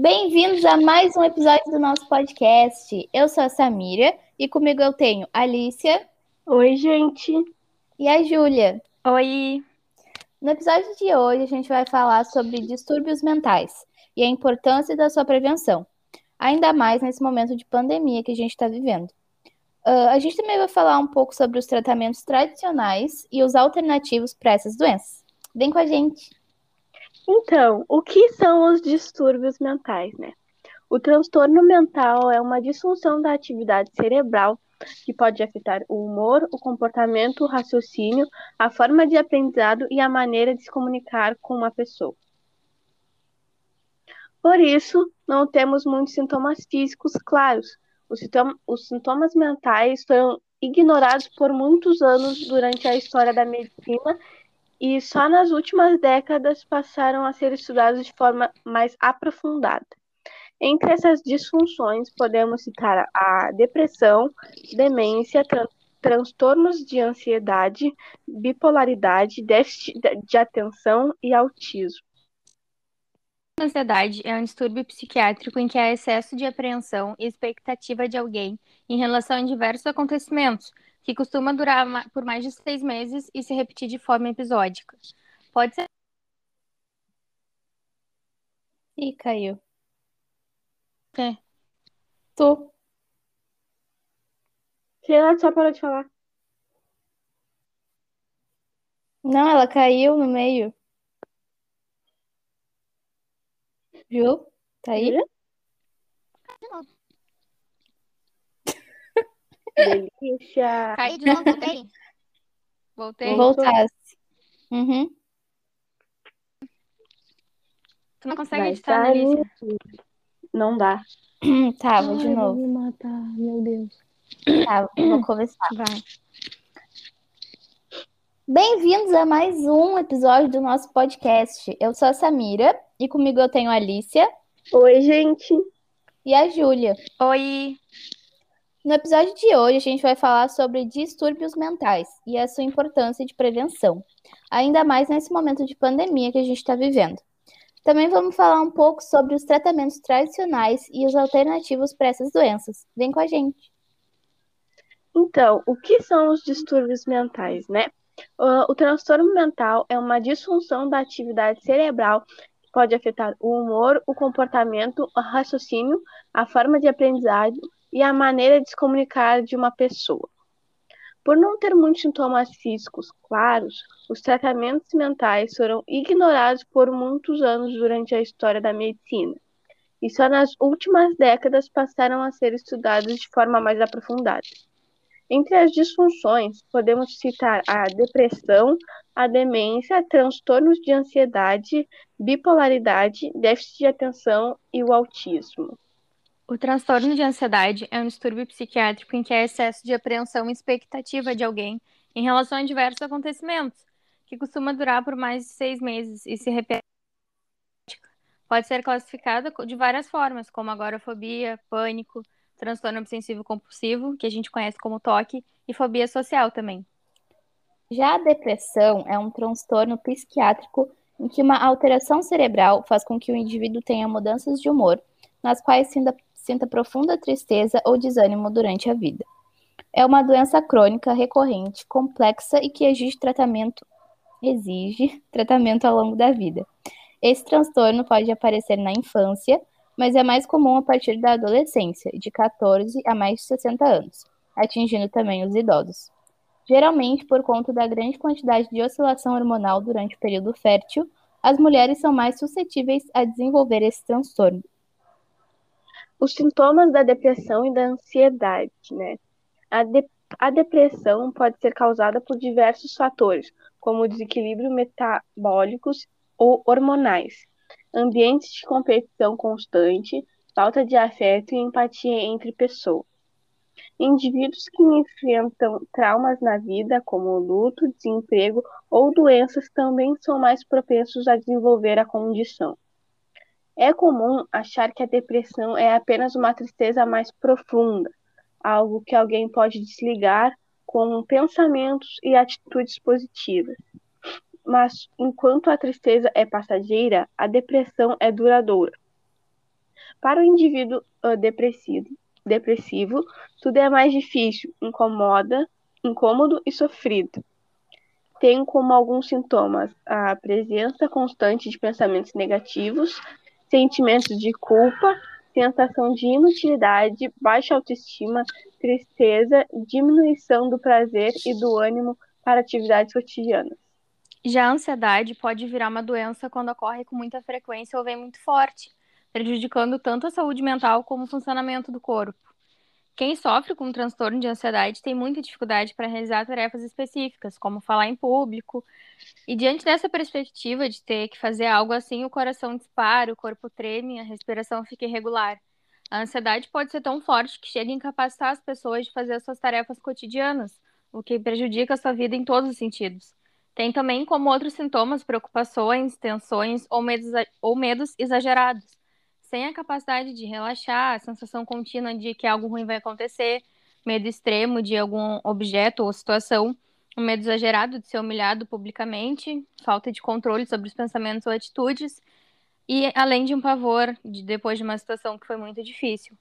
Bem-vindos a mais um episódio do nosso podcast. Eu sou a Samira e comigo eu tenho a Alicia. Oi, gente. E a Júlia. Oi. No episódio de hoje, a gente vai falar sobre distúrbios mentais e a importância da sua prevenção, ainda mais nesse momento de pandemia que a gente está vivendo. Uh, a gente também vai falar um pouco sobre os tratamentos tradicionais e os alternativos para essas doenças. Vem com a gente! Então, o que são os distúrbios mentais, né? O transtorno mental é uma disfunção da atividade cerebral que pode afetar o humor, o comportamento, o raciocínio, a forma de aprendizado e a maneira de se comunicar com uma pessoa. Por isso, não temos muitos sintomas físicos claros. Os, os sintomas mentais foram ignorados por muitos anos durante a história da medicina e só nas últimas décadas passaram a ser estudados de forma mais aprofundada. Entre essas disfunções, podemos citar a depressão, demência, tran transtornos de ansiedade, bipolaridade, déficit de atenção e autismo. A ansiedade é um distúrbio psiquiátrico em que há excesso de apreensão e expectativa de alguém em relação a diversos acontecimentos, que costuma durar por mais de seis meses e se repetir de forma episódica. Pode ser. Ih, caiu. É. Tu. Sheila só parou de falar. Não, ela caiu no meio. Viu? Tá aí? Delícia. Caí de novo, voltei. Voltei. Voltasse. Uhum. Tu não consegue Vai editar, sair. Alicia? Não dá. Tá, vou de Ai, novo. Vou me matar, meu Deus. Tá, vou começar. Vai. Bem-vindos a mais um episódio do nosso podcast. Eu sou a Samira e comigo eu tenho a Alicia Oi, gente. e a Júlia. Oi. No episódio de hoje, a gente vai falar sobre distúrbios mentais e a sua importância de prevenção, ainda mais nesse momento de pandemia que a gente está vivendo. Também vamos falar um pouco sobre os tratamentos tradicionais e os alternativos para essas doenças. Vem com a gente. Então, o que são os distúrbios mentais, né? Uh, o transtorno mental é uma disfunção da atividade cerebral que pode afetar o humor, o comportamento, o raciocínio, a forma de aprendizado e a maneira de se comunicar de uma pessoa. Por não ter muitos sintomas físicos claros, os tratamentos mentais foram ignorados por muitos anos durante a história da medicina, e só nas últimas décadas passaram a ser estudados de forma mais aprofundada. Entre as disfunções, podemos citar a depressão, a demência, transtornos de ansiedade, bipolaridade, déficit de atenção e o autismo. O transtorno de ansiedade é um distúrbio psiquiátrico em que há excesso de apreensão e expectativa de alguém em relação a diversos acontecimentos, que costuma durar por mais de seis meses e se repete. Pode ser classificada de várias formas, como agorafobia, pânico, transtorno obsessivo compulsivo, que a gente conhece como TOC, e fobia social também. Já a depressão é um transtorno psiquiátrico em que uma alteração cerebral faz com que o indivíduo tenha mudanças de humor, nas quais sinta profunda tristeza ou desânimo durante a vida. É uma doença crônica, recorrente, complexa e que exige tratamento, exige tratamento ao longo da vida. Esse transtorno pode aparecer na infância, mas é mais comum a partir da adolescência, de 14 a mais de 60 anos, atingindo também os idosos. Geralmente, por conta da grande quantidade de oscilação hormonal durante o período fértil, as mulheres são mais suscetíveis a desenvolver esse transtorno. Os sintomas da depressão e da ansiedade, né? A, de a depressão pode ser causada por diversos fatores, como desequilíbrio metabólicos ou hormonais, ambientes de competição constante, falta de afeto e empatia entre pessoas. Indivíduos que enfrentam traumas na vida, como luto, desemprego ou doenças, também são mais propensos a desenvolver a condição. É comum achar que a depressão é apenas uma tristeza mais profunda, algo que alguém pode desligar com pensamentos e atitudes positivas. Mas enquanto a tristeza é passageira, a depressão é duradoura. Para o indivíduo uh, depressivo, depressivo, tudo é mais difícil, incomoda, incômodo e sofrido. Tem como alguns sintomas a presença constante de pensamentos negativos, sentimentos de culpa, sensação de inutilidade, baixa autoestima, tristeza, diminuição do prazer e do ânimo para atividades cotidianas. Já a ansiedade pode virar uma doença quando ocorre com muita frequência ou vem muito forte, prejudicando tanto a saúde mental como o funcionamento do corpo. Quem sofre com um transtorno de ansiedade tem muita dificuldade para realizar tarefas específicas, como falar em público. E diante dessa perspectiva de ter que fazer algo assim, o coração dispara, o corpo treme, a respiração fica irregular. A ansiedade pode ser tão forte que chega a incapacitar as pessoas de fazer as suas tarefas cotidianas, o que prejudica a sua vida em todos os sentidos. Tem também como outros sintomas preocupações, tensões ou medos, ou medos exagerados, sem a capacidade de relaxar, a sensação contínua de que algo ruim vai acontecer, medo extremo de algum objeto ou situação, o medo exagerado de ser humilhado publicamente, falta de controle sobre os pensamentos ou atitudes, e além de um pavor de depois de uma situação que foi muito difícil.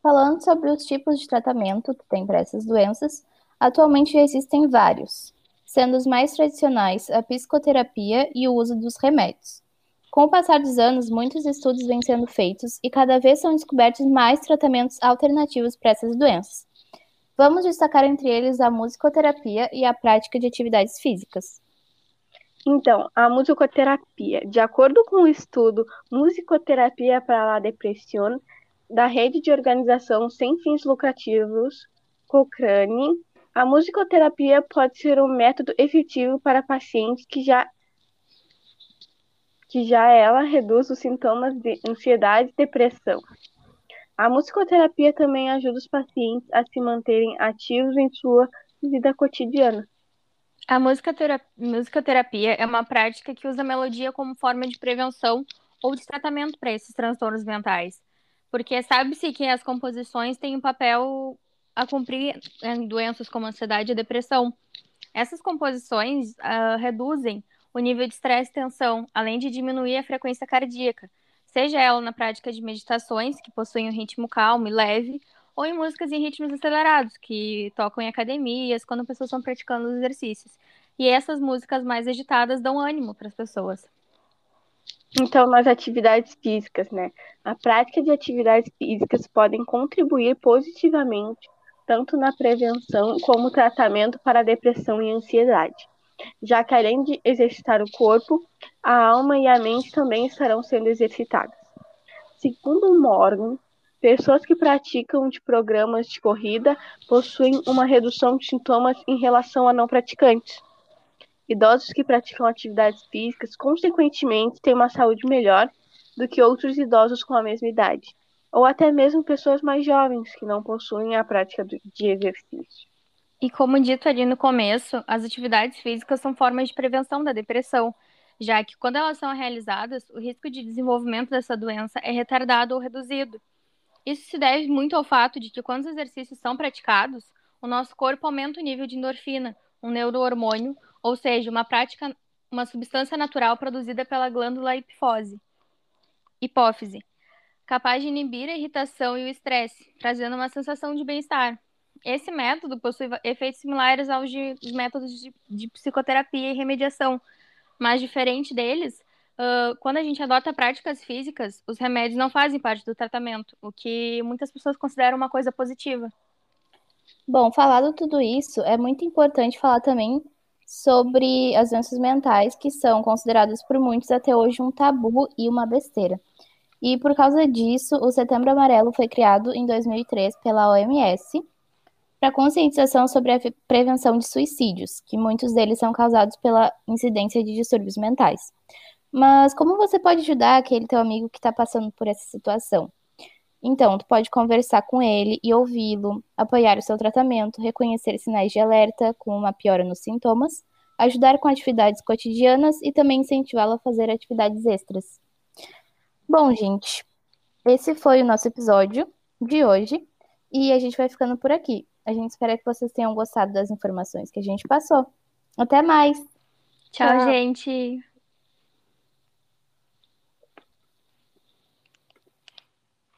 Falando sobre os tipos de tratamento que tem para essas doenças, atualmente existem vários, sendo os mais tradicionais a psicoterapia e o uso dos remédios. Com o passar dos anos, muitos estudos vêm sendo feitos e cada vez são descobertos mais tratamentos alternativos para essas doenças. Vamos destacar entre eles a musicoterapia e a prática de atividades físicas. Então, a musicoterapia, de acordo com o estudo Musicoterapia para a Depressão, da rede de organização sem fins lucrativos Cochrane, a musicoterapia pode ser um método efetivo para pacientes que já que já ela reduz os sintomas de ansiedade e depressão. A musicoterapia também ajuda os pacientes a se manterem ativos em sua vida cotidiana. A musicoterapia é uma prática que usa a melodia como forma de prevenção ou de tratamento para esses transtornos mentais. Porque sabe-se que as composições têm um papel a cumprir em doenças como ansiedade e depressão. Essas composições uh, reduzem o nível de estresse e tensão, além de diminuir a frequência cardíaca, seja ela na prática de meditações, que possuem um ritmo calmo e leve, ou em músicas em ritmos acelerados, que tocam em academias, quando pessoas estão praticando os exercícios. E essas músicas mais agitadas dão ânimo para as pessoas. Então, nas atividades físicas, né? A prática de atividades físicas podem contribuir positivamente tanto na prevenção como tratamento para depressão e ansiedade, já que além de exercitar o corpo, a alma e a mente também estarão sendo exercitadas. Segundo Morgan, pessoas que praticam de programas de corrida possuem uma redução de sintomas em relação a não praticantes. Idosos que praticam atividades físicas, consequentemente, têm uma saúde melhor do que outros idosos com a mesma idade ou até mesmo pessoas mais jovens que não possuem a prática de exercício. E como dito ali no começo, as atividades físicas são formas de prevenção da depressão, já que quando elas são realizadas, o risco de desenvolvimento dessa doença é retardado ou reduzido. Isso se deve muito ao fato de que quando os exercícios são praticados, o nosso corpo aumenta o nível de endorfina, um neurohormônio, ou seja, uma prática, uma substância natural produzida pela glândula hipófise. hipófise, capaz de inibir a irritação e o estresse, trazendo uma sensação de bem-estar. Esse método possui efeitos similares aos de, métodos de, de, psicoterapia e remediação, mas diferente deles, uh, quando a gente adota práticas físicas, os remédios não fazem parte do tratamento, o que muitas pessoas consideram uma coisa positiva. Bom, falado tudo isso, é muito importante falar também sobre as doenças mentais, que são consideradas por muitos até hoje um tabu e uma besteira. E por causa disso, o Setembro Amarelo foi criado em 2003 pela OMS para conscientização sobre a prevenção de suicídios, que muitos deles são causados pela incidência de distúrbios mentais. Mas como você pode ajudar aquele teu amigo que está passando por essa situação? Então, tu pode conversar com ele e ouvi-lo, apoiar o seu tratamento, reconhecer sinais de alerta com uma piora nos sintomas, ajudar com atividades cotidianas e também incentivá-lo a fazer atividades extras. Bom, gente, esse foi o nosso episódio de hoje e a gente vai ficando por aqui. A gente espera que vocês tenham gostado das informações que a gente passou. Até mais! Tchau, Tchau. gente!